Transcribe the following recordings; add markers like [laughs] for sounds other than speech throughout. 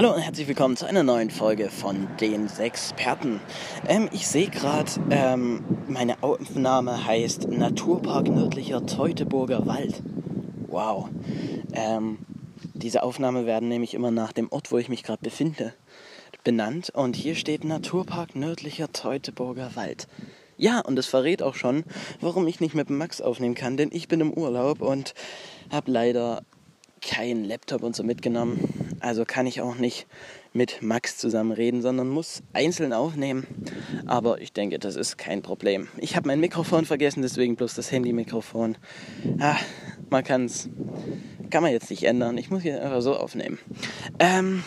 Hallo und herzlich willkommen zu einer neuen Folge von den Sexperten. Ähm, ich sehe gerade, ähm, meine Aufnahme heißt Naturpark nördlicher Teutoburger Wald. Wow. Ähm, diese Aufnahme werden nämlich immer nach dem Ort, wo ich mich gerade befinde, benannt. Und hier steht Naturpark nördlicher Teutoburger Wald. Ja, und das verrät auch schon, warum ich nicht mit Max aufnehmen kann, denn ich bin im Urlaub und habe leider keinen Laptop und so mitgenommen. Also kann ich auch nicht mit Max zusammen reden, sondern muss einzeln aufnehmen. Aber ich denke, das ist kein Problem. Ich habe mein Mikrofon vergessen, deswegen bloß das Handy-Mikrofon. Ah, man kann's, kann man jetzt nicht ändern. Ich muss hier einfach so aufnehmen. Ähm,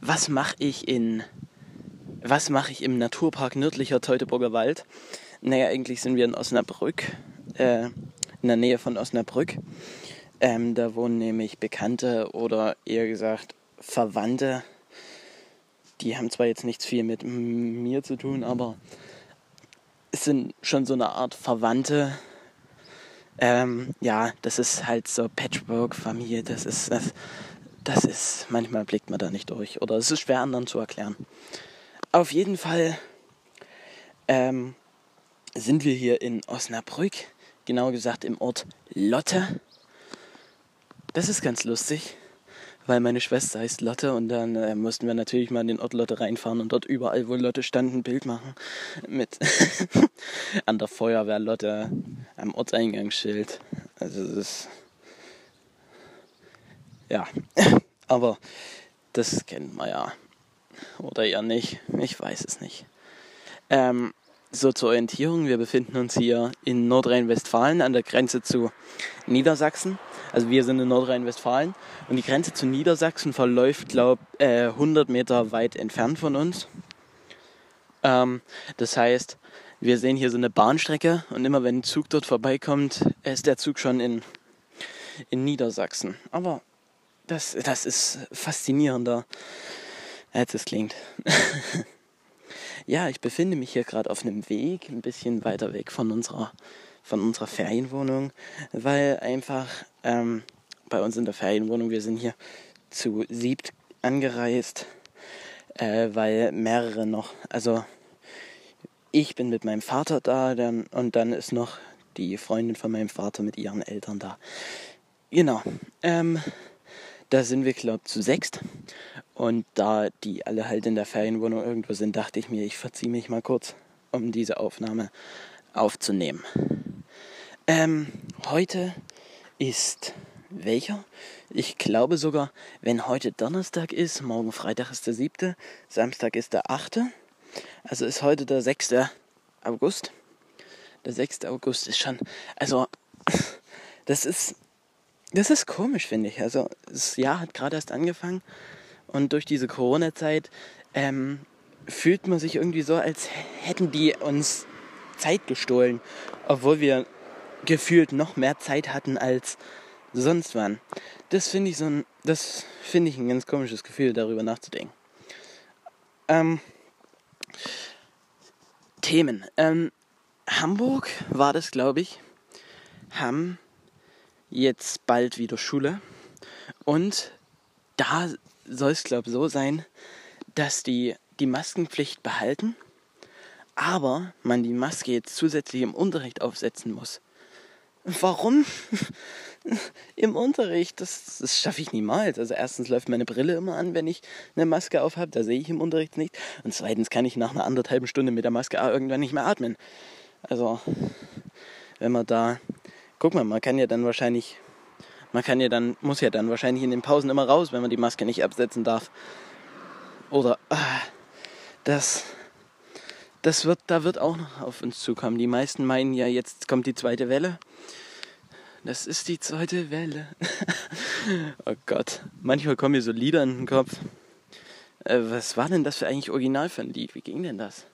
was mache ich in, was mache ich im Naturpark nördlicher Teutoburger Wald? Naja, eigentlich sind wir in Osnabrück, äh, in der Nähe von Osnabrück. Ähm, da wohnen nämlich Bekannte oder eher gesagt Verwandte. Die haben zwar jetzt nichts viel mit mir zu tun, aber es sind schon so eine Art Verwandte. Ähm, ja, das ist halt so Patchwork-Familie. Das ist, das, das ist, manchmal blickt man da nicht durch. Oder es ist schwer anderen zu erklären. Auf jeden Fall ähm, sind wir hier in Osnabrück, genau gesagt im Ort Lotte. Das ist ganz lustig, weil meine Schwester heißt Lotte und dann äh, mussten wir natürlich mal in den Ort Lotte reinfahren und dort überall, wo Lotte stand, ein Bild machen mit [laughs] an der Feuerwehr Lotte am Ortseingangsschild. Also das ist ja, [laughs] aber das kennt man ja oder eher nicht. Ich weiß es nicht. Ähm, so zur Orientierung, wir befinden uns hier in Nordrhein-Westfalen an der Grenze zu Niedersachsen. Also wir sind in Nordrhein-Westfalen und die Grenze zu Niedersachsen verläuft, glaube ich, äh, 100 Meter weit entfernt von uns. Ähm, das heißt, wir sehen hier so eine Bahnstrecke und immer wenn ein Zug dort vorbeikommt, ist der Zug schon in, in Niedersachsen. Aber das, das ist faszinierender, als es klingt. [laughs] ja, ich befinde mich hier gerade auf einem Weg, ein bisschen weiter weg von unserer von unserer Ferienwohnung, weil einfach ähm, bei uns in der Ferienwohnung, wir sind hier zu siebt angereist, äh, weil mehrere noch, also ich bin mit meinem Vater da dann, und dann ist noch die Freundin von meinem Vater mit ihren Eltern da. Genau. Ähm, da sind wir, glaube ich, zu sechst. Und da die alle halt in der Ferienwohnung irgendwo sind, dachte ich mir, ich verziehe mich mal kurz, um diese Aufnahme aufzunehmen. Ähm, heute ist welcher? Ich glaube sogar, wenn heute Donnerstag ist, morgen Freitag ist der siebte, Samstag ist der achte. Also ist heute der 6. August. Der 6. August ist schon, also das ist, das ist komisch, finde ich. Also das Jahr hat gerade erst angefangen und durch diese Corona-Zeit ähm, fühlt man sich irgendwie so, als hätten die uns Zeit gestohlen, obwohl wir gefühlt noch mehr Zeit hatten als sonst wann. Das finde ich so ein, das finde ich ein ganz komisches Gefühl, darüber nachzudenken. Ähm, Themen. Ähm, Hamburg war das, glaube ich, haben jetzt bald wieder Schule und da soll es, glaube ich, so sein, dass die die Maskenpflicht behalten, aber man die Maske jetzt zusätzlich im Unterricht aufsetzen muss. Warum? [laughs] Im Unterricht, das, das schaffe ich niemals. Also erstens läuft meine Brille immer an, wenn ich eine Maske aufhabe, da sehe ich im Unterricht nicht. Und zweitens kann ich nach einer anderthalben Stunde mit der Maske irgendwann nicht mehr atmen. Also, wenn man da, guck mal, man kann ja dann wahrscheinlich, man kann ja dann, muss ja dann wahrscheinlich in den Pausen immer raus, wenn man die Maske nicht absetzen darf. Oder, ah, das, das wird, da wird auch noch auf uns zukommen. Die meisten meinen ja, jetzt kommt die zweite Welle. Das ist die zweite Welle. [laughs] oh Gott. Manchmal kommen mir so Lieder in den Kopf. Äh, was war denn das für eigentlich original für ein Lied? Wie ging denn das?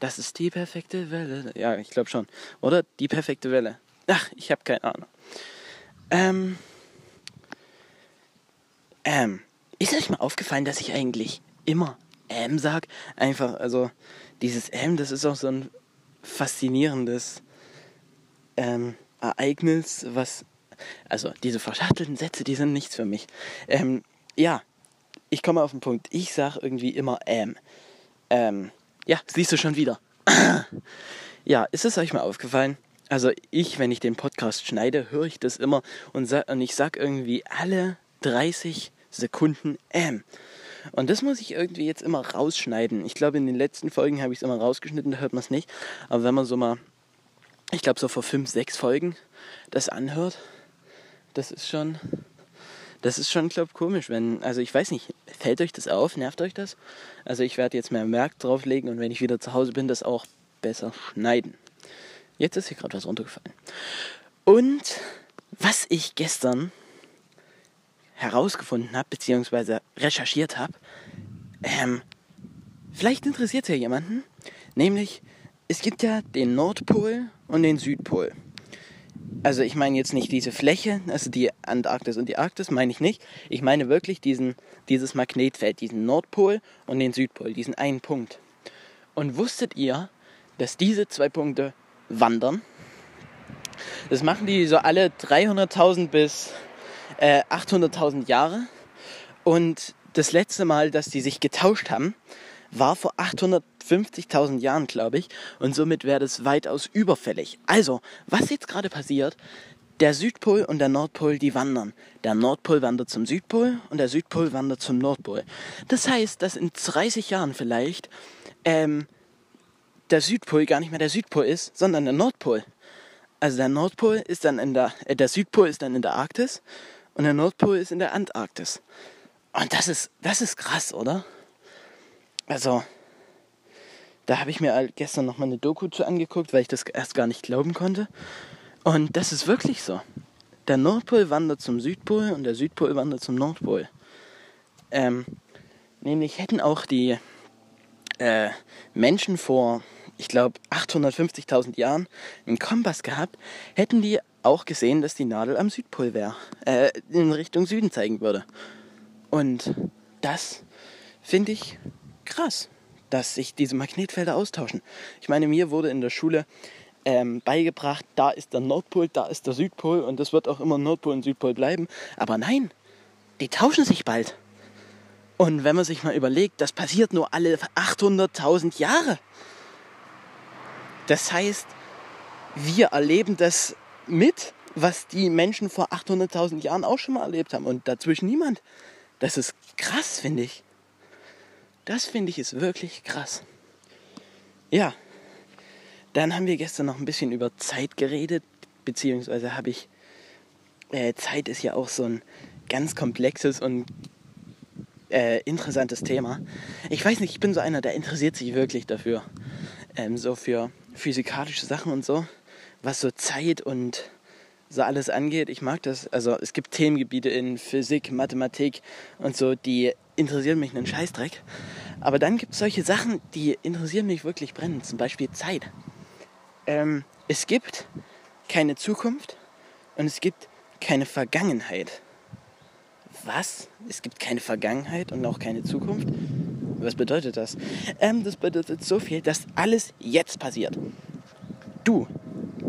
Das ist die perfekte Welle. Ja, ich glaube schon. Oder die perfekte Welle. Ach, ich habe keine Ahnung. Ähm. Ähm. Ist euch mal aufgefallen, dass ich eigentlich immer M sag? Einfach, also dieses M, das ist auch so ein faszinierendes ähm, Ereignis, was. Also, diese verschachtelten Sätze, die sind nichts für mich. Ähm, ja, ich komme auf den Punkt. Ich sage irgendwie immer ähm. Ähm, ja, siehst du schon wieder. [clears throat] ja, ist es euch mal aufgefallen? Also ich, wenn ich den Podcast schneide, höre ich das immer und, sag, und ich sag irgendwie alle 30 Sekunden ähm. Und das muss ich irgendwie jetzt immer rausschneiden. Ich glaube, in den letzten Folgen habe ich es immer rausgeschnitten, da hört man es nicht. Aber wenn man so mal, ich glaube, so vor fünf, sechs Folgen das anhört, das ist schon, das ist schon, glaube ich, komisch. Wenn, also ich weiß nicht, fällt euch das auf? Nervt euch das? Also ich werde jetzt mehr Merk drauflegen und wenn ich wieder zu Hause bin, das auch besser schneiden. Jetzt ist hier gerade was runtergefallen. Und was ich gestern herausgefunden habe, beziehungsweise recherchiert habe, ähm, vielleicht interessiert es ja jemanden, nämlich es gibt ja den Nordpol und den Südpol. Also ich meine jetzt nicht diese Fläche, also die Antarktis und die Arktis, meine ich nicht. Ich meine wirklich diesen, dieses Magnetfeld, diesen Nordpol und den Südpol, diesen einen Punkt. Und wusstet ihr, dass diese zwei Punkte wandern? Das machen die so alle 300.000 bis äh, 800.000 Jahre. Und das letzte Mal, dass die sich getauscht haben, war vor 850.000 Jahren, glaube ich. Und somit wäre das weitaus überfällig. Also, was jetzt gerade passiert, der Südpol und der Nordpol, die wandern. Der Nordpol wandert zum Südpol und der Südpol wandert zum Nordpol. Das heißt, dass in 30 Jahren vielleicht ähm, der Südpol gar nicht mehr der Südpol ist, sondern der Nordpol. Also der Nordpol ist dann in der, äh, der Südpol ist dann in der Arktis und der Nordpol ist in der Antarktis. Und das ist, das ist krass, oder? Also, da habe ich mir gestern noch mal eine Doku zu angeguckt, weil ich das erst gar nicht glauben konnte. Und das ist wirklich so. Der Nordpol wandert zum Südpol und der Südpol wandert zum Nordpol. Ähm, nämlich hätten auch die äh, Menschen vor, ich glaube, 850.000 Jahren einen Kompass gehabt, hätten die auch gesehen, dass die Nadel am Südpol wäre, äh, in Richtung Süden zeigen würde. Und das finde ich krass, dass sich diese Magnetfelder austauschen. Ich meine, mir wurde in der Schule ähm, beigebracht, da ist der Nordpol, da ist der Südpol und das wird auch immer Nordpol und Südpol bleiben. Aber nein, die tauschen sich bald. Und wenn man sich mal überlegt, das passiert nur alle 800.000 Jahre. Das heißt, wir erleben das mit, was die Menschen vor 800.000 Jahren auch schon mal erlebt haben und dazwischen niemand. Das ist krass, finde ich. Das finde ich ist wirklich krass. Ja, dann haben wir gestern noch ein bisschen über Zeit geredet, beziehungsweise habe ich, äh, Zeit ist ja auch so ein ganz komplexes und äh, interessantes Thema. Ich weiß nicht, ich bin so einer, der interessiert sich wirklich dafür. Ähm, so für physikalische Sachen und so was so Zeit und so alles angeht. Ich mag das. Also es gibt Themengebiete in Physik, Mathematik und so, die interessieren mich einen Scheißdreck. Aber dann gibt es solche Sachen, die interessieren mich wirklich brennend. Zum Beispiel Zeit. Ähm, es gibt keine Zukunft und es gibt keine Vergangenheit. Was? Es gibt keine Vergangenheit und auch keine Zukunft? Was bedeutet das? Ähm, das bedeutet so viel, dass alles jetzt passiert. Du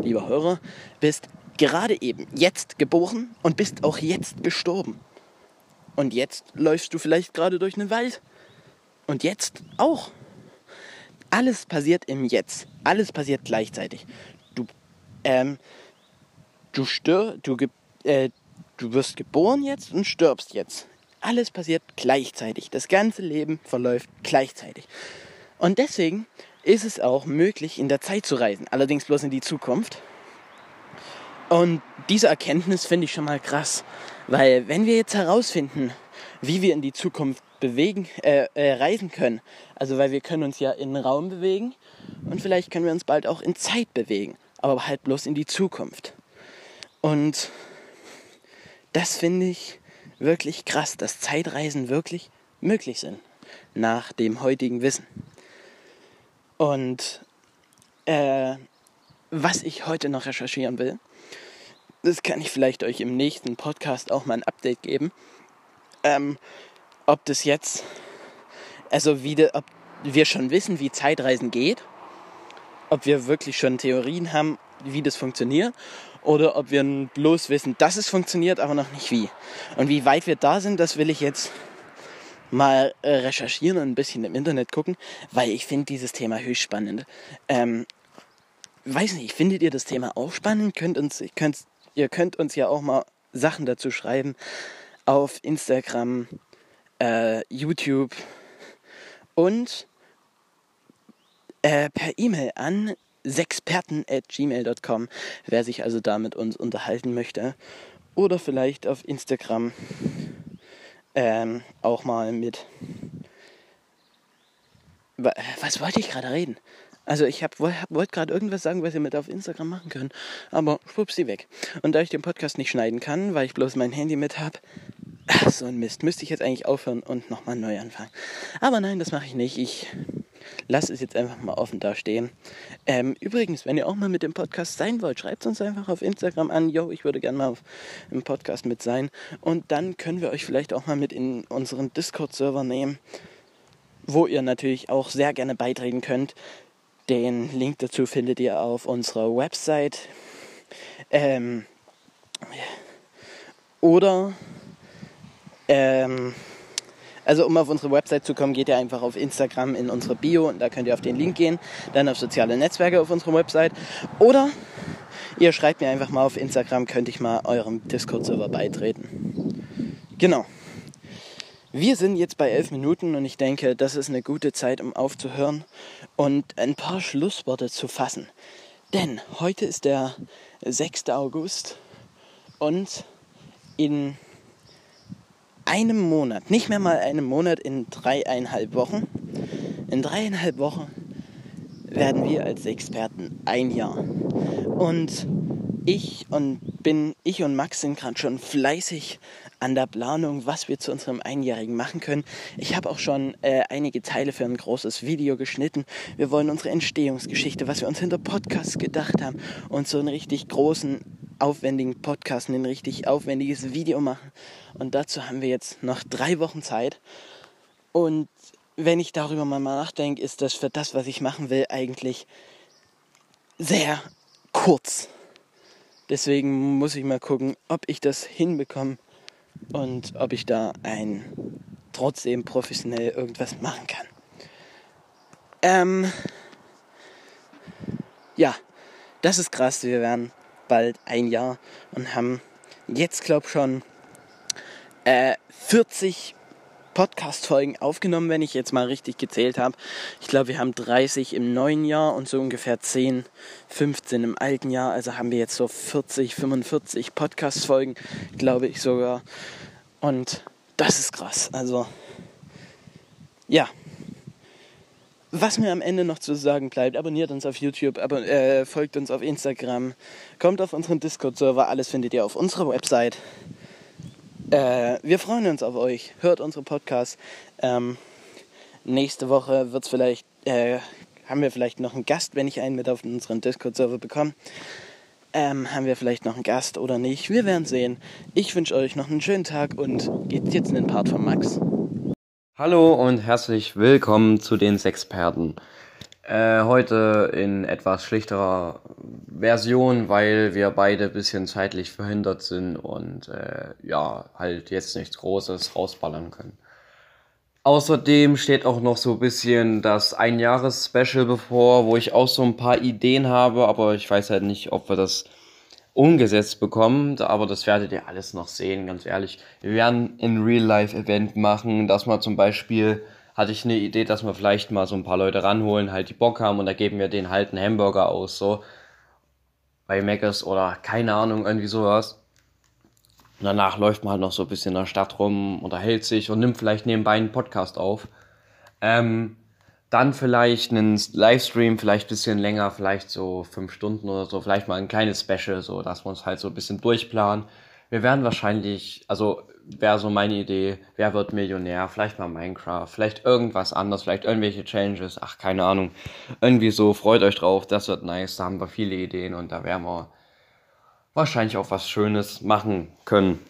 lieber Hörer, bist gerade eben jetzt geboren und bist auch jetzt gestorben. Und jetzt läufst du vielleicht gerade durch einen Wald. Und jetzt auch. Alles passiert im Jetzt. Alles passiert gleichzeitig. Du, ähm, du stör, du, äh, du wirst geboren jetzt und stirbst jetzt. Alles passiert gleichzeitig. Das ganze Leben verläuft gleichzeitig. Und deswegen ist es auch möglich, in der Zeit zu reisen, allerdings bloß in die Zukunft. Und diese Erkenntnis finde ich schon mal krass, weil wenn wir jetzt herausfinden, wie wir in die Zukunft bewegen, äh, äh, reisen können, also weil wir können uns ja in Raum bewegen und vielleicht können wir uns bald auch in Zeit bewegen, aber halt bloß in die Zukunft. Und das finde ich wirklich krass, dass Zeitreisen wirklich möglich sind nach dem heutigen Wissen. Und äh, was ich heute noch recherchieren will, das kann ich vielleicht euch im nächsten Podcast auch mal ein Update geben. Ähm, ob das jetzt, also wie ob wir schon wissen, wie Zeitreisen geht, ob wir wirklich schon Theorien haben, wie das funktioniert, oder ob wir bloß wissen, dass es funktioniert, aber noch nicht wie. Und wie weit wir da sind, das will ich jetzt mal äh, recherchieren und ein bisschen im Internet gucken, weil ich finde dieses Thema höchst spannend. Ähm, weiß nicht, findet ihr das Thema auch spannend? Könnt uns, könnt, ihr könnt uns ja auch mal Sachen dazu schreiben auf Instagram, äh, YouTube und äh, per E-Mail an sexperten.gmail.com, wer sich also da mit uns unterhalten möchte. Oder vielleicht auf Instagram ähm, auch mal mit. Was wollte ich gerade reden? Also ich wollte gerade irgendwas sagen, was ihr mit auf Instagram machen könnt, aber schwuppsi weg. Und da ich den Podcast nicht schneiden kann, weil ich bloß mein Handy mit habe, so ein Mist, müsste ich jetzt eigentlich aufhören und nochmal neu anfangen. Aber nein, das mache ich nicht. Ich lasse es jetzt einfach mal offen da stehen. Ähm, übrigens, wenn ihr auch mal mit dem Podcast sein wollt, schreibt uns einfach auf Instagram an. Yo, ich würde gerne mal auf, im Podcast mit sein. Und dann können wir euch vielleicht auch mal mit in unseren Discord-Server nehmen, wo ihr natürlich auch sehr gerne beitreten könnt. Den Link dazu findet ihr auf unserer Website. Ähm, oder ähm, also um auf unsere Website zu kommen, geht ihr einfach auf Instagram in unsere Bio und da könnt ihr auf den Link gehen, dann auf soziale Netzwerke auf unserer Website. Oder ihr schreibt mir einfach mal auf Instagram, könnte ich mal eurem Discord-Server beitreten. Genau. Wir sind jetzt bei elf Minuten und ich denke, das ist eine gute Zeit, um aufzuhören und ein paar Schlussworte zu fassen. Denn heute ist der 6. August und in einem Monat, nicht mehr mal einem Monat, in dreieinhalb Wochen, in dreieinhalb Wochen werden wir als Experten ein Jahr. Und ich und bin, ich und Max sind gerade schon fleißig an der Planung, was wir zu unserem Einjährigen machen können. Ich habe auch schon äh, einige Teile für ein großes Video geschnitten. Wir wollen unsere Entstehungsgeschichte, was wir uns hinter Podcasts gedacht haben und so einen richtig großen aufwendigen Podcast, ein richtig aufwendiges Video machen. Und dazu haben wir jetzt noch drei Wochen Zeit. Und wenn ich darüber mal nachdenke, ist das für das, was ich machen will, eigentlich sehr kurz. Deswegen muss ich mal gucken, ob ich das hinbekomme und ob ich da ein trotzdem professionell irgendwas machen kann. Ähm, ja, das ist krass. Wir werden bald ein Jahr und haben jetzt, glaube ich, schon äh, 40 Podcast-Folgen aufgenommen, wenn ich jetzt mal richtig gezählt habe. Ich glaube, wir haben 30 im neuen Jahr und so ungefähr 10, 15 im alten Jahr. Also haben wir jetzt so 40, 45 Podcast-Folgen, glaube ich sogar. Und das ist krass. Also, ja, was mir am Ende noch zu sagen bleibt, abonniert uns auf YouTube, aber, äh, folgt uns auf Instagram, kommt auf unseren Discord-Server, alles findet ihr auf unserer Website. Äh, wir freuen uns auf euch, hört unsere Podcasts. Ähm, nächste Woche wird's vielleicht, äh, haben wir vielleicht noch einen Gast, wenn ich einen mit auf unseren Discord-Server bekomme. Ähm, haben wir vielleicht noch einen Gast oder nicht? Wir werden sehen. Ich wünsche euch noch einen schönen Tag und geht's jetzt in den Part von Max. Hallo und herzlich willkommen zu den Sexperten. Äh, heute in etwas schlichterer Version, weil wir beide ein bisschen zeitlich verhindert sind und äh, ja, halt jetzt nichts Großes rausballern können. Außerdem steht auch noch so ein bisschen das Einjahres-Special bevor, wo ich auch so ein paar Ideen habe, aber ich weiß halt nicht, ob wir das umgesetzt bekommen, aber das werdet ihr alles noch sehen, ganz ehrlich. Wir werden ein Real-Life-Event machen, dass man zum Beispiel, hatte ich eine Idee, dass wir vielleicht mal so ein paar Leute ranholen, halt die Bock haben und da geben wir denen halt einen Hamburger aus, so bei Meckers oder keine Ahnung, irgendwie sowas. Und danach läuft man halt noch so ein bisschen in der Stadt rum, unterhält sich und nimmt vielleicht nebenbei einen Podcast auf. Ähm, dann vielleicht einen Livestream, vielleicht ein bisschen länger, vielleicht so fünf Stunden oder so, vielleicht mal ein kleines Special, so dass wir uns halt so ein bisschen durchplanen. Wir werden wahrscheinlich, also wäre so meine Idee, wer wird Millionär, vielleicht mal Minecraft, vielleicht irgendwas anderes, vielleicht irgendwelche Challenges, ach keine Ahnung. Irgendwie so, freut euch drauf, das wird nice, da haben wir viele Ideen und da werden wir wahrscheinlich auch was Schönes machen können.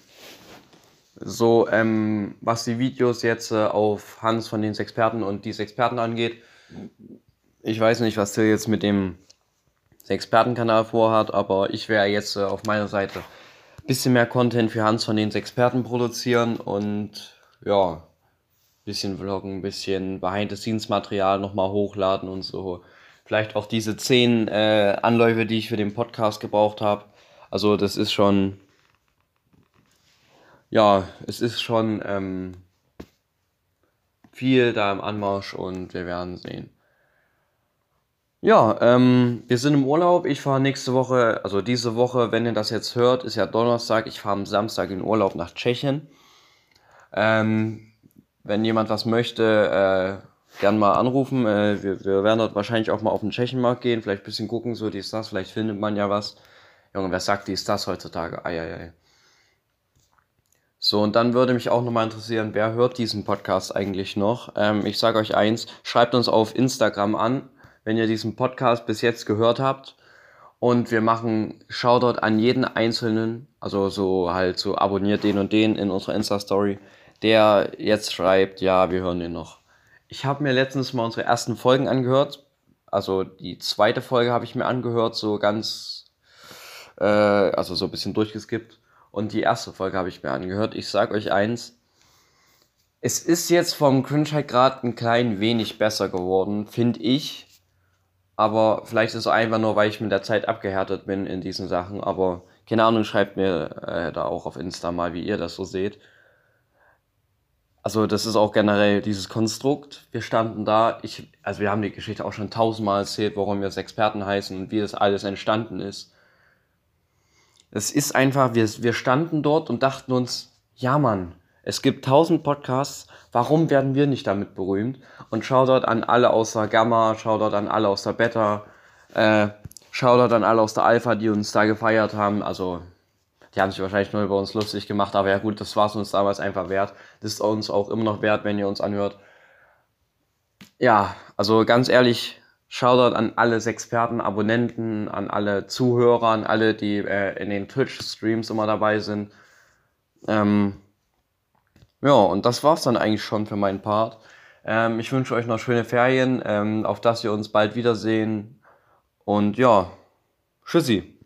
So, ähm, was die Videos jetzt äh, auf Hans von den Experten und diese Experten angeht, ich weiß nicht, was der jetzt mit dem Expertenkanal vorhat, aber ich werde jetzt äh, auf meiner Seite ein bisschen mehr Content für Hans von den Experten produzieren und ja, bisschen vloggen, ein bisschen Behind-the-Scenes-Material nochmal hochladen und so. Vielleicht auch diese zehn äh, Anläufe, die ich für den Podcast gebraucht habe. Also das ist schon, ja, es ist schon ähm, viel da im Anmarsch und wir werden sehen. Ja, ähm, wir sind im Urlaub. Ich fahre nächste Woche, also diese Woche, wenn ihr das jetzt hört, ist ja Donnerstag. Ich fahre am Samstag in Urlaub nach Tschechien. Ähm, wenn jemand was möchte, äh, gern mal anrufen. Äh, wir, wir werden dort wahrscheinlich auch mal auf den Tschechenmarkt gehen, vielleicht ein bisschen gucken, so dies, das, vielleicht findet man ja was. Junge, wer sagt dies, das heutzutage? Eieiei. So, und dann würde mich auch nochmal interessieren, wer hört diesen Podcast eigentlich noch? Ähm, ich sage euch eins, schreibt uns auf Instagram an, wenn ihr diesen Podcast bis jetzt gehört habt. Und wir machen Shoutout an jeden Einzelnen, also so halt so abonniert den und den in unserer Insta-Story, der jetzt schreibt, ja, wir hören den noch. Ich habe mir letztens mal unsere ersten Folgen angehört. Also die zweite Folge habe ich mir angehört, so ganz, äh, also so ein bisschen durchgeskippt. Und die erste Folge habe ich mir angehört. Ich sag euch eins, es ist jetzt vom Cringeheit-Grad ein klein wenig besser geworden, finde ich. Aber vielleicht ist es einfach nur, weil ich mit der Zeit abgehärtet bin in diesen Sachen. Aber keine Ahnung, schreibt mir äh, da auch auf Insta mal, wie ihr das so seht. Also das ist auch generell dieses Konstrukt. Wir standen da, ich, also wir haben die Geschichte auch schon tausendmal erzählt, warum wir es Experten heißen und wie das alles entstanden ist. Es ist einfach, wir, wir standen dort und dachten uns, ja Mann, es gibt tausend Podcasts, warum werden wir nicht damit berühmt? Und schau dort an alle aus der Gamma, schau dort an alle aus der Beta, äh, schau dort an alle aus der Alpha, die uns da gefeiert haben. Also, die haben sich wahrscheinlich nur über uns lustig gemacht, aber ja gut, das war es uns damals einfach wert. Das ist uns auch immer noch wert, wenn ihr uns anhört. Ja, also ganz ehrlich, Shoutout an alle Experten, Abonnenten, an alle Zuhörer, an alle, die äh, in den Twitch-Streams immer dabei sind. Ähm, ja, und das war's dann eigentlich schon für meinen Part. Ähm, ich wünsche euch noch schöne Ferien, ähm, auf dass wir uns bald wiedersehen. Und ja, tschüssi.